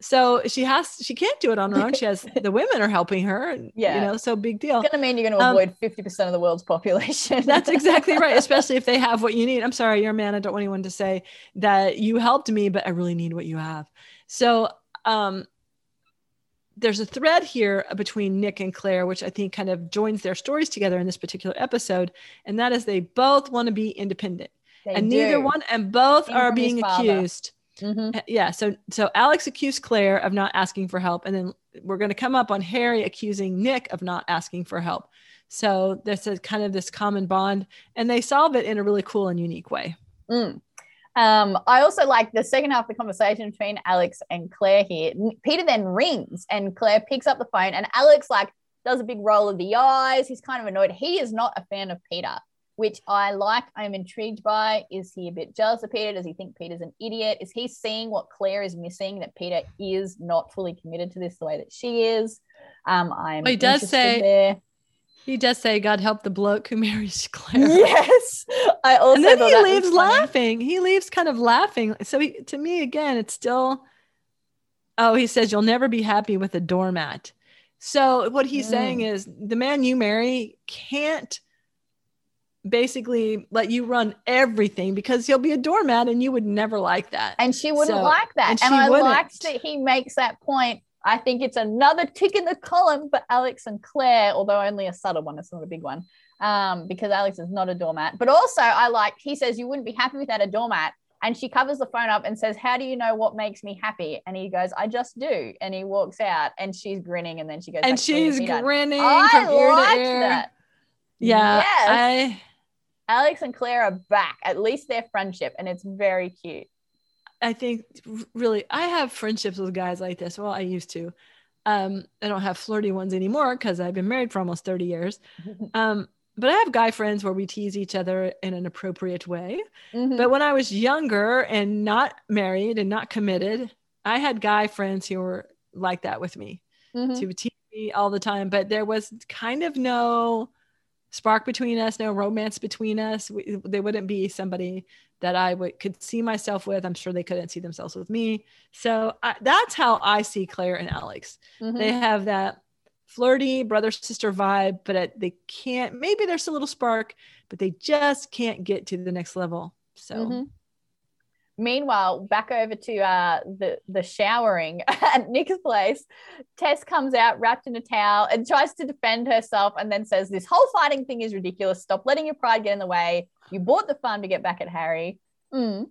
so she has she can't do it on her own. She has <laughs> the women are helping her Yeah. you know so big deal. It's going to mean you're going to Um, avoid 50% of the world's population. <laughs> that's exactly right <laughs> especially if they have what you need. I'm sorry you're a man i don't want anyone to say that you helped me but i really need what you have. So um there's a thread here between Nick and Claire, which I think kind of joins their stories together in this particular episode, and that is they both want to be independent, They and neither one, and both are being accused. Mhm. Uh, Yeah, so so Alex accused Claire of not asking for help, and then we're going to come up on Harry accusing Nick of not asking for help. So there's a kind of this common bond, and they solve it in a really cool and unique way. Mm. Um, I also like the second half of the conversation between Alex and Claire here. Peter then rings and Claire picks up the phone and Alex like does a big roll of the eyes. He's kind of annoyed. He is not a fan of Peter, which I like. I'm intrigued by. Is he a bit jealous of Peter? Does he think Peter's an idiot? Is he seeing what Claire is missing? That Peter is not fully committed to this the way that she is. Um, I'm. Well, he does say- there. He does say, "God help the bloke who <laughs> marries Claire." Yes, I also. and then he leaves laughing. He leaves kind of laughing. So he, to me, again, it's still. Oh, he says you'll never be happy with a doormat. So what he's Mm. saying is the man you marry can't basically let you run everything because he'll be a doormat and you would never like that. and she wouldn't So- like that. and And, I wouldn't. liked that he makes that point. I think it's another tick in the column for Alex and Claire, although only a subtle one. It's not a big one, um, because Alex is not a doormat. But also, I like he says you wouldn't be happy without a doormat, and she covers the phone up and says, "How do you know what makes me happy?" And he goes, "I just do." And he walks out, and she's grinning, and then she goes, and back to being a she's grinning I from ear to liked ear. that. Yeah, Yes. I Alex and Claire are back. At least their friendship, and it's very cute. I think really I have friendships with guys like this. Well, I used to. Um, I don't have flirty ones anymore because I've been married for almost 30 years. <laughs> Um, but I have guy friends where we tease each other in an appropriate way. Mhm. But when I was younger and not married and not committed, I had guy friends who were like that with me Mhm. to tease me all the time. But there was kind of no spark between us, no romance between us. We, they wouldn't be somebody that I would could see myself with. I'm sure they couldn't see themselves with me. So I, that's how I see Claire and Alex. Mhm. They have that flirty brother sister vibe, but it, they can't. Maybe there's a little spark, but they just can't get to the next level. So Mhm. Meanwhile, back over to uh, the the showering <laughs> at Nick's place, Tess comes out wrapped in a towel and tries to defend herself, and then says, "This whole fighting thing is ridiculous. Stop letting your pride get in the way. You bought the farm to get back at Harry." Mm.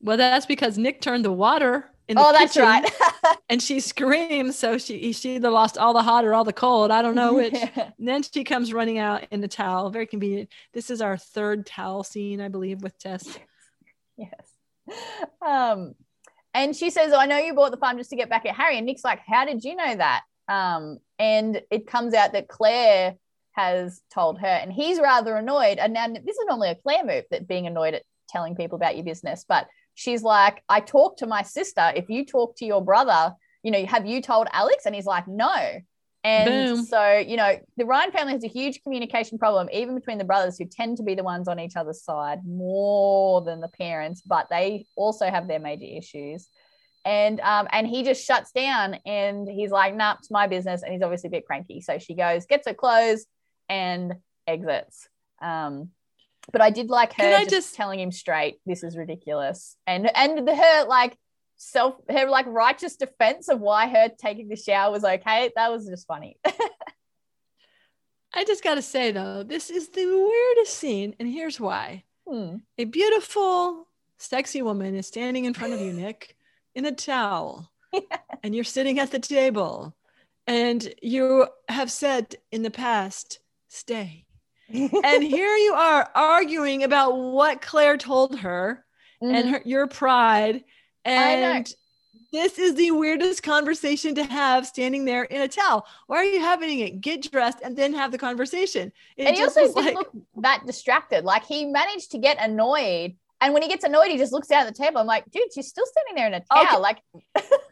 well, that's because Nick turned the water in the Oh, that's kitchen, right. <laughs> and she screams. So she she either lost all the hot or all the cold. I don't know <laughs> which. Yeah. Then she comes running out in a towel. Very convenient. This is our third towel scene, I believe, with Tess. Yes. Um, and she says, oh, I know you bought the farm just to get back at Harry. And Nick's like, How did you know that? Um, and it comes out that Claire has told her, and he's rather annoyed. And now this is normally a Claire move that being annoyed at telling people about your business. But she's like, I talk to my sister. If you talk to your brother, you know, have you told Alex? And he's like, no. And Boom. so, you know, the Ryan family has a huge communication problem, even between the brothers who tend to be the ones on each other's side more than the parents, but they also have their major issues. And um, and he just shuts down and he's like, nah, it's my business. And he's obviously a bit cranky. So she goes, gets her clothes and exits. Um, but I did like her just, just- telling him straight, this is ridiculous. And and the, her like self her like righteous defense of why her taking the shower was okay. That was just funny. <laughs> I just got to say though, this is the weirdest scene, and here's why. Hmm. A beautiful, sexy woman is standing in front of you, <laughs> Nick, in a towel, and you're sitting at the table, and you have said in the past, "Stay." <laughs> and here you are arguing about what Claire told her and Mhm. her, your pride. And this is the weirdest conversation to have standing there in a towel. Why are you having it? Get dressed and then have the conversation. It and he also didn't like, look that distracted. Like he managed to get annoyed. And when he gets annoyed, he just looks down at the table. I'm like, dude, she's still standing there in a towel. Okay. Like,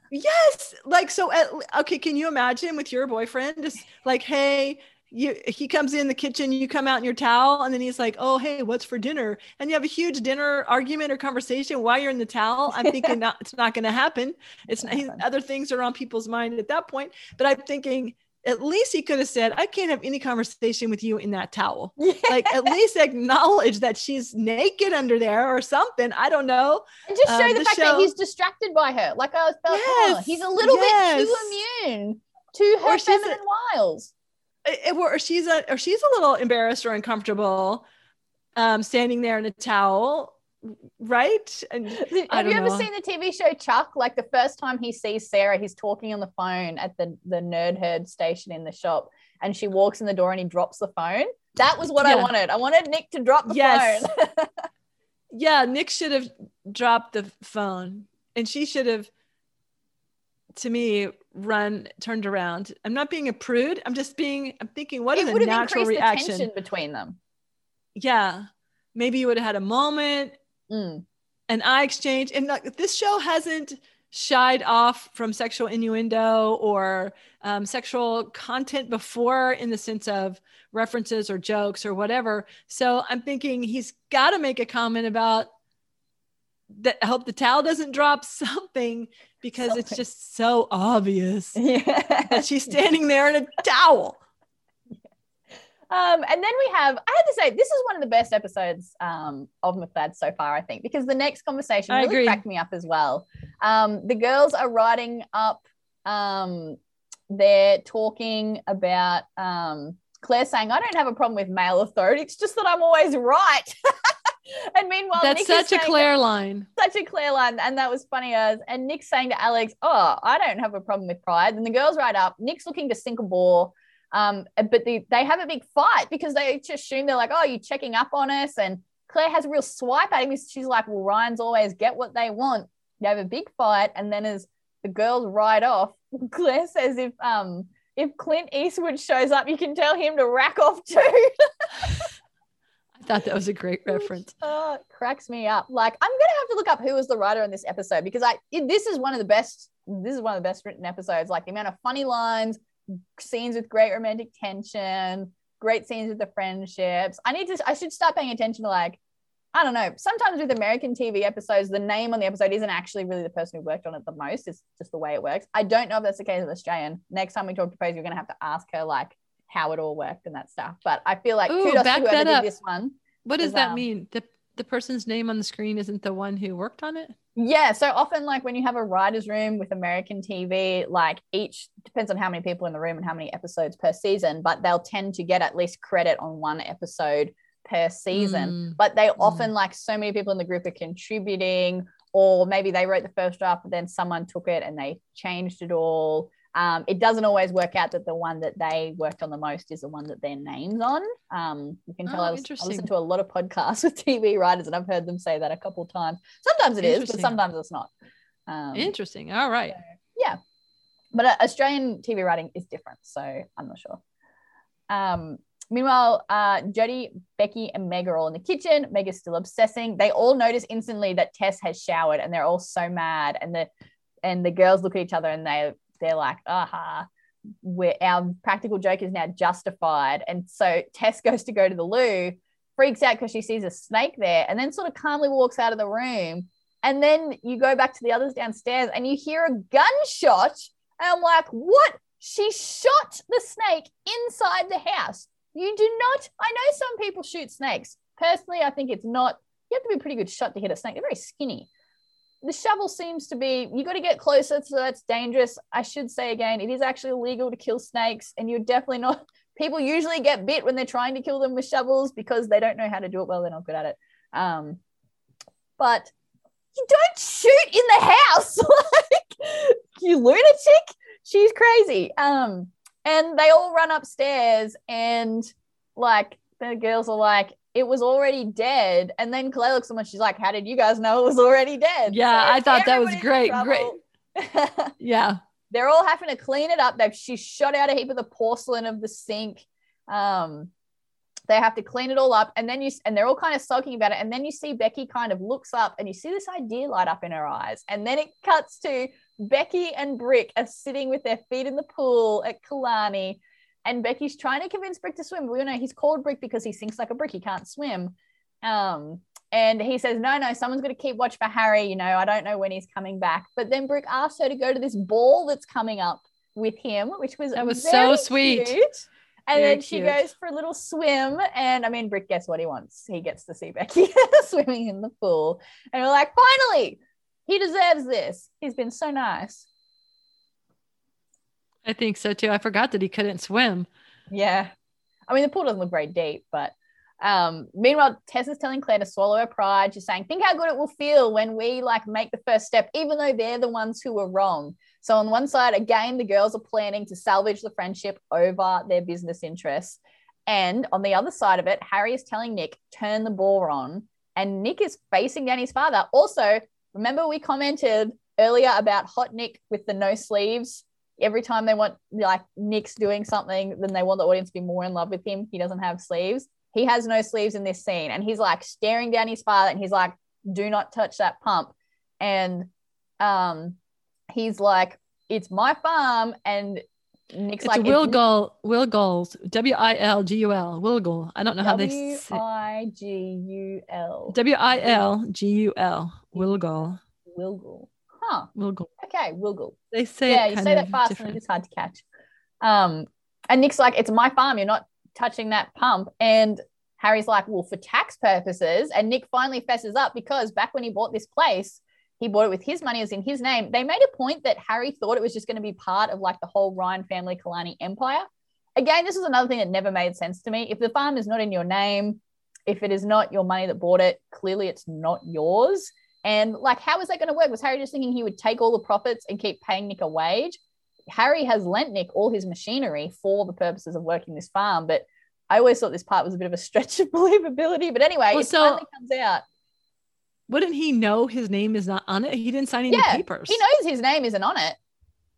<laughs> yes. Like, so, at, okay, can you imagine with your boyfriend just like, hey, you, he comes in the kitchen, you come out in your towel, and then he's like, "Oh, hey, what's for dinner?" And you have a huge dinner argument or conversation while you're in the towel. I'm thinking, <laughs> not, it's not going to happen. It's not, other things are on people's mind at that point. But I'm thinking, at least he could have said, "I can't have any conversation with you in that towel." <laughs> Like, at least acknowledge that she's naked under there or something. I don't know. and just show Um, the, the fact that he's distracted by her. Like I was felt, oh, Yes, he's a little bit too immune to her Or a- feminine wiles. It- or she's a or she's a little embarrassed or uncomfortable um standing there in a towel right and Have you ever know. seen the TV show Chuck? Like the first time he sees Sarah, he's talking on the phone at the, the nerd herd station in the shop, and she walks in the door and he drops the phone. That was what I wanted. I wanted Nick to drop the Yes. phone. <laughs> yeah nick should have dropped the phone and she should have to me run turned around. I'm not being a prude. I'm just being i'm thinking what is it a would have natural increased the reaction? tension between them. yeah. Maybe you would have had a moment. Mm. an eye exchange. And like, this show hasn't shied off from sexual innuendo or um, sexual content before in the sense of references or jokes or whatever. So i'm thinking he's got to make a comment about that I hope the towel doesn't drop <laughs> something because it's just so obvious <laughs> Yeah. that she's standing there in a towel <laughs> Um, and then we have, I had to say, this is one of the best episodes um, of McLeod so far, I think, because the next conversation I really agree. cracked me up as well. Um, the girls are writing up, um, they're talking about um, Claire saying, I don't have a problem with male authority. It's just that I'm always right. <laughs> <laughs> and meanwhile, that's Nick such a Claire line such a clear line, and that was funny as and Nick's saying to Alex, "Oh, I don't have a problem with pride." And the girls write up. Nick's looking to sink a ball, um, but the, they have a big fight because they just assume they're like, "Oh, you're checking up on us?" And Claire has a real swipe at him. She's like, "Well, Ryan's always get what they want." They have a big fight, and then as the girls ride off, <laughs> Claire says, "If um." If Clint Eastwood shows up, you can tell him to rack off too. <laughs> i <laughs> thought that was a great oh, reference Oh, it uh, cracks me up. Like I'm gonna have to look up who was the writer on this episode because I it- this is one of the best. This is one of the best written episodes. Like the amount of funny lines, scenes with great romantic tension, great scenes with the friendships. I need to. I should start paying attention to like. I don't know. Sometimes with American TV episodes, the name on the episode isn't actually really the person who worked on it the most. It's just the way it works. I don't know if that's the case with Australian. Next time we talk to Posey, you're gonna have to ask her like how it all worked and that stuff. But I feel like Ooh, kudos to back whoever that did up. this one. what does that um, mean the the person's name on the screen isn't the one who worked on it Yeah, so often like when you have a writer's room with American TV, like each depends on how many people in the room and how many episodes per season, but they'll tend to get at least credit on one episode per season. Mm. But they often like so many people in the group are contributing, or maybe they wrote the first draft, but then someone took it and they changed it all. Um, it doesn't always work out that the one that they worked on the most is the one that their name's on. Um, you can tell Oh, I, was, I listen to a lot of podcasts <laughs> with TV writers, and I've heard them say that a couple times. Sometimes it is, but sometimes it's not. Um, Interesting. All right. yeah, but uh, Australian TV writing is different, so I'm not sure. Um, Meanwhile, uh, Jodi, Becky, and Meg are all in the kitchen. Meg is still obsessing. They all notice instantly that Tess has showered, and they're all so mad. And the and the girls look at each other and they they're like, aha, where our practical joke is now justified. And so Tess <laughs> goes to go to the loo, freaks out because she sees a snake there, and then sort of calmly walks out of the room. And then you go back to the others downstairs and you hear a gunshot. And I'm like, what? She shot the snake inside the house. You do not. I know some people shoot snakes. Personally, I think it's not. You have to be a pretty good shot to hit a snake. They're very skinny. The shovel seems to be. You got to get closer, so that's dangerous. I should say again, it is actually illegal to kill snakes, and you're definitely not. <laughs> People usually get bit when they're trying to kill them with shovels because they don't know how to do it well. They're not good at it. Um, but you don't shoot in the house, <laughs> like you lunatic. She's crazy. Um, and they all run upstairs and like the girls are like, it was already dead. And then Claire looks at them she's like, How did you guys know it was already dead? Yeah, so I thought that was great. Great. <laughs> yeah. They're all having to clean it up. They've she shot out a heap of the porcelain of the sink. Um, they have to clean it all up and then you and they're all kind of sulking about it and then you see becky kind of looks up and you see this idea light up in her eyes and then it cuts to becky and brick are sitting with their feet in the pool at killarney and becky's trying to convince brick to swim But we know he's called brick because he sinks like a brick he can't swim um, and he says no no someone's going to keep watch for harry you know i don't know when he's coming back but then brick asks her to go to this ball that's coming up with him which was that was so sweet cute. And Very then she cute. goes for a little swim. And I mean, Brick, guess what he wants? He gets to see Becky <laughs> swimming in the pool. And we're like, finally, he deserves this. He's been so nice. I think so too. I forgot that he couldn't swim. Yeah. I mean, the pool doesn't look very deep, but um, meanwhile, Tess is telling Claire to swallow her pride. She's saying, think how good it will feel when we like make the first step, even though they're the ones who were wrong. So on one side, again, the girls are planning to salvage the friendship over their business interests. And on the other side of it, Harry is telling Nick, turn the ball on. And Nick is facing down his father. Also, remember we commented earlier about hot Nick with the no sleeves. Every time they want like Nick's doing something, then they want the audience to be more in love with him. He doesn't have sleeves. He has no sleeves in this scene. And he's like staring down his father and he's like, do not touch that pump. And um he's like, it's my farm. And Nick's like, it's like, Will Wilguls, W I L G U L, Wilgul. I don't know how they say W I G U L. W I L G U L, Will Wilgul. Huh. Wilgul. Okay, Wilgul. They say yeah, you say that fast different. and it's hard to catch. Um, and Nick's like, it's my farm. You're not touching that pump. And Harry's like, well, for tax purposes. And Nick finally fesses up because back when he bought this place, he bought it with his money, it was in his name. They made a point that Harry thought it was just going to be part of like the whole Ryan family Killarney empire. Again, this is another thing that never made sense to me. If the farm is not in your name, if it is not your money that bought it, clearly it's not yours. And like, how is that going to work? Was Harry just thinking he would take all the profits and keep paying Nick a wage? Harry has lent Nick all his machinery for the purposes of working this farm, but I always thought this part was a bit of a <laughs> stretch of believability. But anyway, well, it so, finally comes out wouldn't he know his name is not on it? He didn't sign any yeah, papers. He knows his name isn't on it.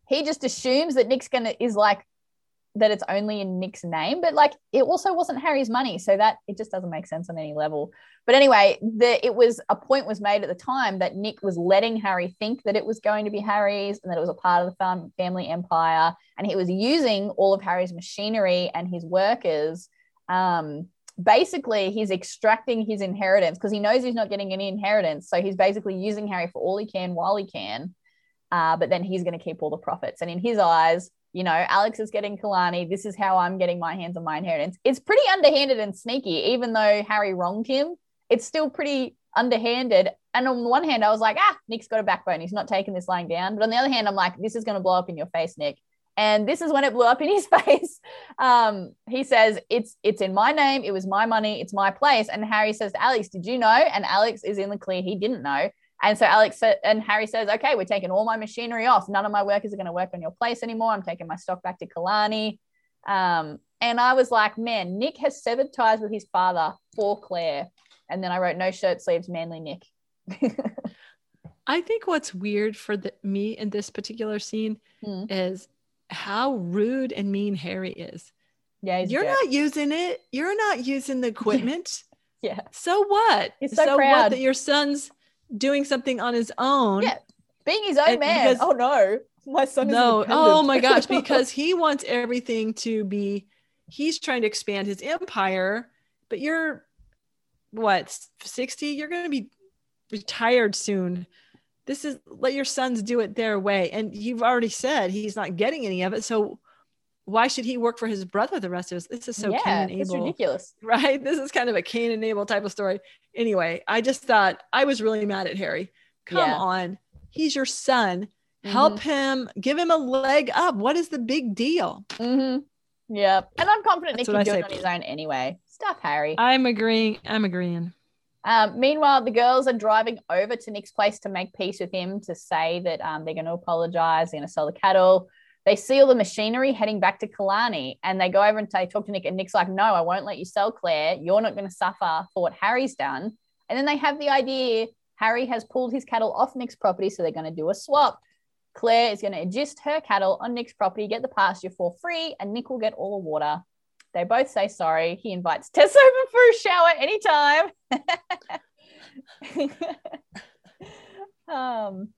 He just assumes that Nick's gonna is like that it's only in Nick's name, but like it also wasn't Harry's money, so that it just doesn't make sense on any level. But anyway, the it was a point was made at the time that Nick was letting Harry think that it was going to be Harry's and that it was a part of the family empire, and he was using all of Harry's machinery and his workers um, basically he's extracting his inheritance because he knows he's not getting any inheritance. So he's basically using Harry for all he can while he can. Uh, but then he's going to keep all the profits. And in his eyes, you know, Alex is getting Killarney. This is how I'm getting my hands on my inheritance. It's pretty underhanded and sneaky, even though Harry wronged him. It's still pretty underhanded. And on the one hand, I was like, ah, Nick's got a backbone. He's not taking this lying down. But on the other hand, I'm like, this is going to blow up in your face, Nick and this is when it blew up in his <laughs> face. Um, he says, "It's it's in my name. It was my money. It's my place." And Harry says to Alex, "Did you know?" And Alex is in the clear. He didn't know. And so Alex and Harry says, "Okay, we're taking all my machinery off. None of my workers are going to work on your place anymore. I'm taking my stock back to Killarney." Um, and I was like, "Man, Nick has severed ties with his father for Claire." And then I wrote, "No shirt sleeves, manly Nick." <laughs> I think what's weird for the, me in this particular scene mm. is how rude and mean Harry is. Yeah, You're jerk. not using it. You're not using the equipment. <laughs> Yeah. So what? He's so what proud. that your son's doing something on his own. Yeah, being his own And man. because- oh no, my son No. Oh my gosh, <laughs> because he wants everything to be he's trying to expand his empire, but you're what, 60? You're going to be retired soon. This is let your sons do it their way. And you've already said he's not getting any of it. So why should he work for his brother the rest of us? This is so Cain yeah, and it's ridiculous. <laughs> right? This is kind of a Cain and Abel type of story. Anyway, I just thought I was really mad at Harry. Come Yeah. on. He's your son. Help him, give him a leg up. What is the big deal? Mm-hmm. Yeah, and I'm confident Nick That's can what do it on his own anyway. Stuff Harry. I'm agreeing. I'm agreeing. Um, meanwhile, the girls are driving over to Nick's place to make peace with him to say that um, they're going to apologize, they're going to sell the cattle. They see all the machinery heading back to Killarney and they go over and they talk to Nick. And Nick's like, No, I won't let you sell Claire. You're not going to suffer for what Harry's done. And then they have the idea Harry has pulled his cattle off Nick's property, so they're going to do a swap. Claire is going to adjust her cattle on Nick's property, get the pasture for free, and Nick will get all the water. They both say sorry. He invites Tess over <laughs> for a shower anytime. <laughs> um,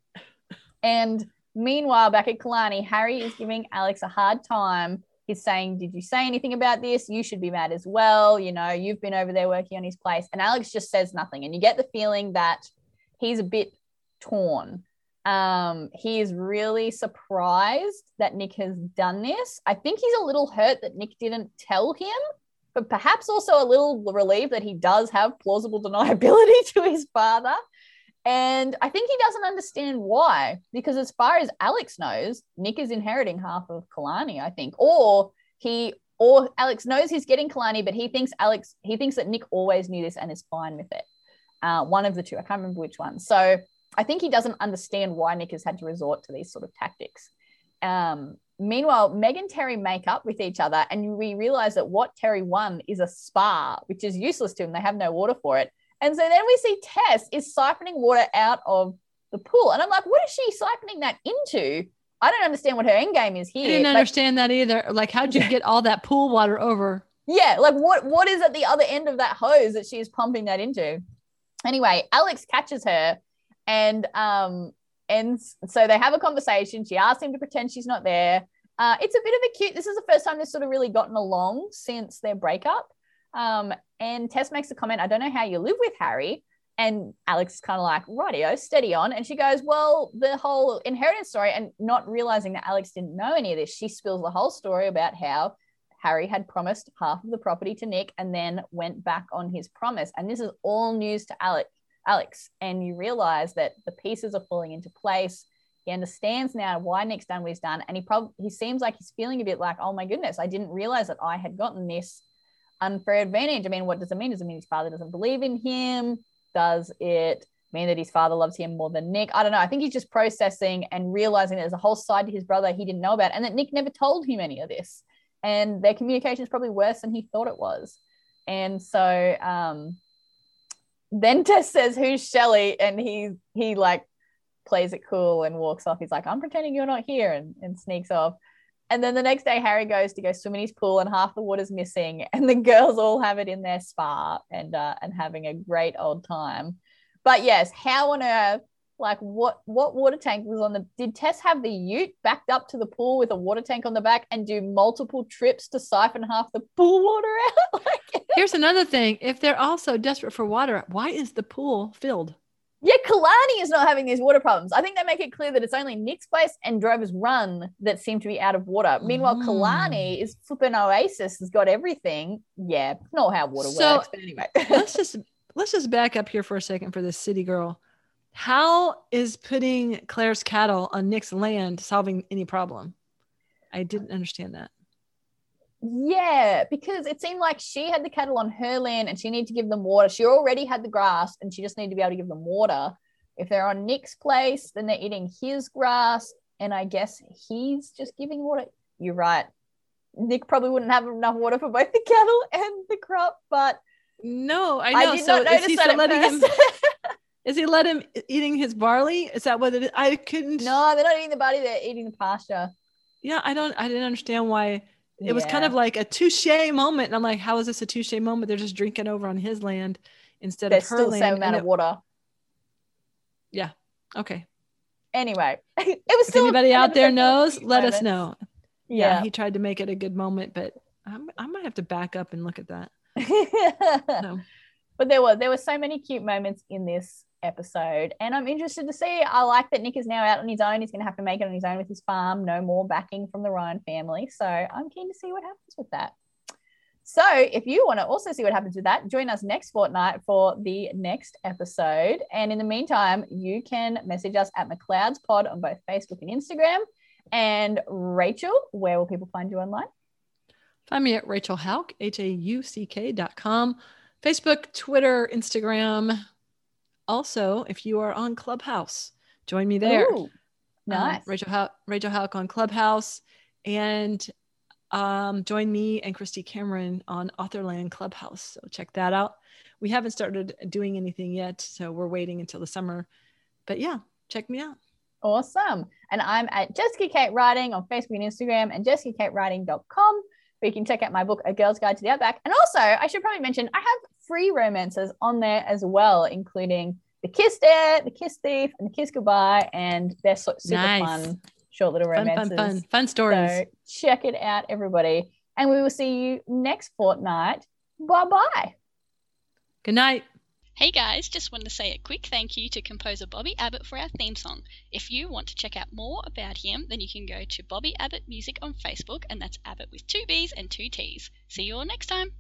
and meanwhile, back at Killarney, Harry is giving Alex a hard time. He's saying, Did you say anything about this? You should be mad as well. You know, you've been over there working on his place. And Alex just says nothing. And you get the feeling that he's a bit torn. Um, he is really surprised that Nick has done this. I think he's a little hurt that Nick didn't tell him, but perhaps also a little relieved that he does have plausible <laughs> deniability to his father. And I think he doesn't understand why, because as far as Alex knows, Nick is inheriting half of Killarney, I think, or he or Alex knows he's getting Killarney, but he thinks Alex he thinks that Nick always knew this and is fine with it. Uh, one of the two, I can't remember which one. So I think he doesn't understand why Nick has had to resort to these sort of tactics. Um, meanwhile, Meg and Terry make up with each other, and we realize that what Terry won is a spa, which is useless to him. They have no water for it. And so then we see Tess is siphoning water out of the pool. And I'm like, what is she siphoning that into? I don't understand what her end game is here. I didn't Like, understand that either. Like, how'd you get all that pool water over? yeah, like what what is at the other end of that hose that she is pumping that into? Anyway, Alex catches her and um and so they have a conversation. She asks him to pretend she's not there. Uh, it's a bit of a cute. This is the first time they've sort of really gotten along since their breakup. Um, and Tess makes a comment, I don't know how you live with Harry. And Alex is kind of like, rightio, steady on. And she goes, Well, the whole inheritance story, and not realizing that Alex didn't know any of this, she spills the whole story about how Harry had promised half of the property to Nick and then went back on his promise. And this is all news to Alex. Alex, and you realize that the pieces are falling into place. He understands now why Nick's done what he's done, and he probably he seems like he's feeling a bit like, oh my goodness, I didn't realize that I had gotten this unfair advantage. I mean, what does it mean? Does it mean his father doesn't believe in him? Does it mean that his father loves him more than Nick? I don't know. I think he's just processing and realizing there's a whole side to his brother he didn't know about, and that Nick never told him any of this. And their communication is probably worse than he thought it was. And so, um, then <laughs> Tess says, "Who's Shelley?" and he he like plays it cool and walks off. He's like, "I'm pretending you're not here," and, and sneaks off. And then the next day, Harry goes to go swim in his pool, and half the water's missing. <laughs> And the girls all have it in their spa and uh, and having a great old time. But yes, how on earth? Like what? What water tank was on the? Did Tess have the Ute backed up to the pool with a water tank on the back and do multiple trips to siphon half the pool water out? <laughs> like, Here's another thing. If they're all so desperate for water, why is the pool filled? Yeah, Killarney is not having these water problems. I think they make it clear that it's only Nick's place and Drover's Run that seem to be out of water. Meanwhile, Mm. Killarney is flipping Oasis, has got everything. Yeah, not how water So- works. But anyway, <laughs> let's just let's just back up here for a second for this city girl. How is putting Claire's cattle on Nick's land solving any problem? I didn't understand that. Yeah, because it seemed like she had the cattle on her land and she needed to give them water. She already had the grass and she just needed to be able to give them water. If they're on Nick's place, then they're eating his grass, and I guess he's just giving water. You're right. Nick probably wouldn't have enough water for both the cattle and the crop, but No, I I, know. did so not is he still letting him? <laughs> Is he let him eating his barley? Is that what it is? I couldn't. no, they're not eating the body; they're eating the pasture. Yeah, I don't. I didn't understand why it was kind of like a touche moment. And I'm like, how is this a touche moment? They're just drinking over on his land instead There's of her still the land. same amount it- of water. Yeah. Okay. Anyway, <laughs> it was If still anybody out there knows, let us know. Yeah, Yeah. he tried to make it a good moment, but I'm, I might have to back up and look at that. <laughs> So, but there were there were so many cute moments in this episode. And i'm interested to see i like that nick is now out on his own. He's going to have to make it on his own with his farm. No more backing from the ryan family. So i'm keen to see what happens with that. So if you want to also see what happens with that join us next fortnight for the next episode. And in the meantime you can message us at mcleod's pod on both facebook and instagram. And rachel where will people find you online? Find me at Rachel Hauck, H A U C K dot com, Facebook, Twitter, Instagram. Also, if you are on Clubhouse, join me there. Ooh, Um, nice Rachel Hauck, Rachel Hauck on Clubhouse, and um, join me and Kristy Cambron on Authorland Clubhouse. So check that out. We haven't started doing anything yet, so we're waiting until the summer. But yeah, check me out. Awesome. And I'm at Jessica Kate Writing on Facebook and Instagram and jessicakatewriting.com where you can check out my book, A Girl's Guide to the Outback. And also, I should probably mention, I have free romances on there as well, including The Kiss Dare, The Kiss Thief, and The Kiss Goodbye. And they're so, super Nice. fun, short little Fun, romances. fun, fun, fun stories. So check it out, everybody. And we will see you next fortnight. Bye bye. Good night. Hey guys, just wanted to say a quick thank you to composer Bobby Abbott for our theme song. If you want to check out more about him, then you can go to Bobby Abbott Music on Facebook, and that's Abbott with two B's and two T's. See you all next time.